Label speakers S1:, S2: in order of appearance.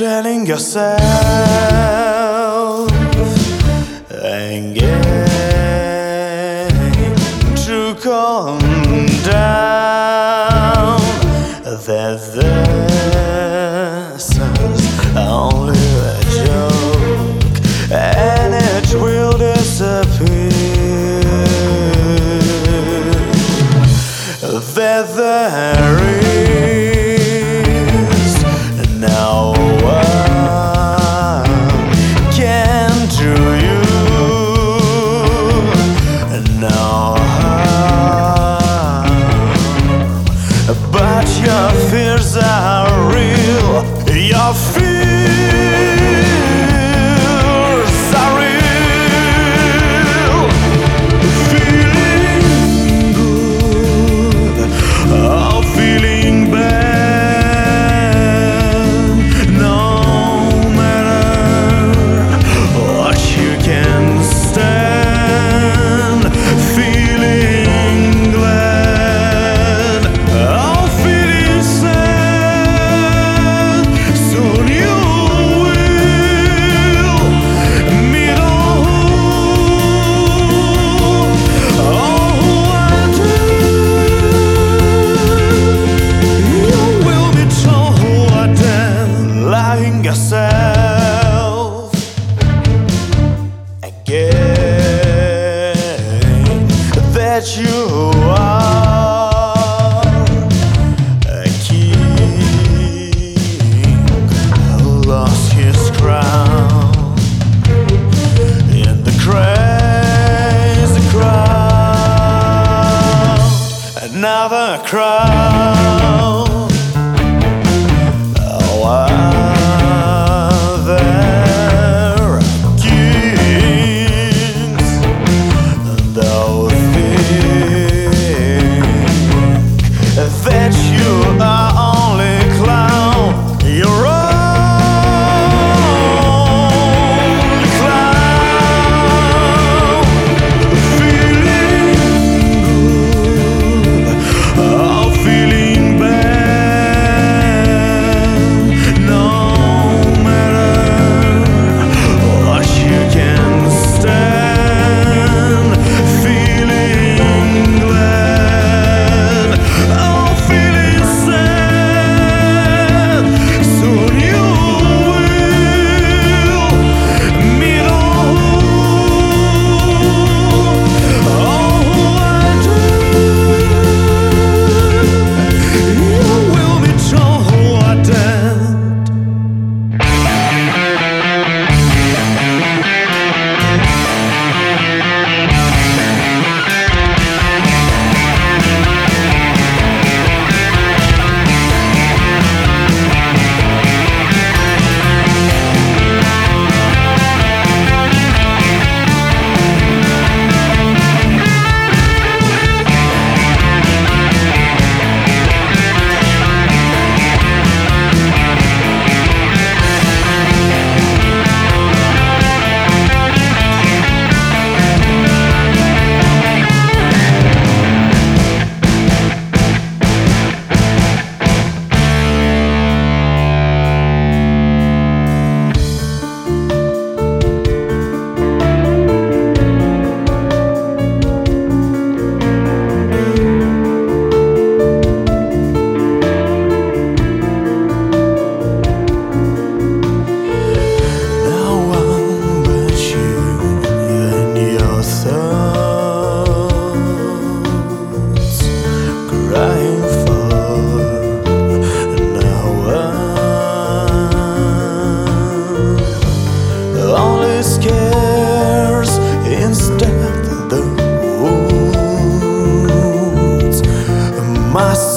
S1: telling yourself again to calm down that this is only a joke and it will disappear. That there is But your fears are real. Your fears that you are a king who lost his crown in the crazy crowd. Another crowd. más.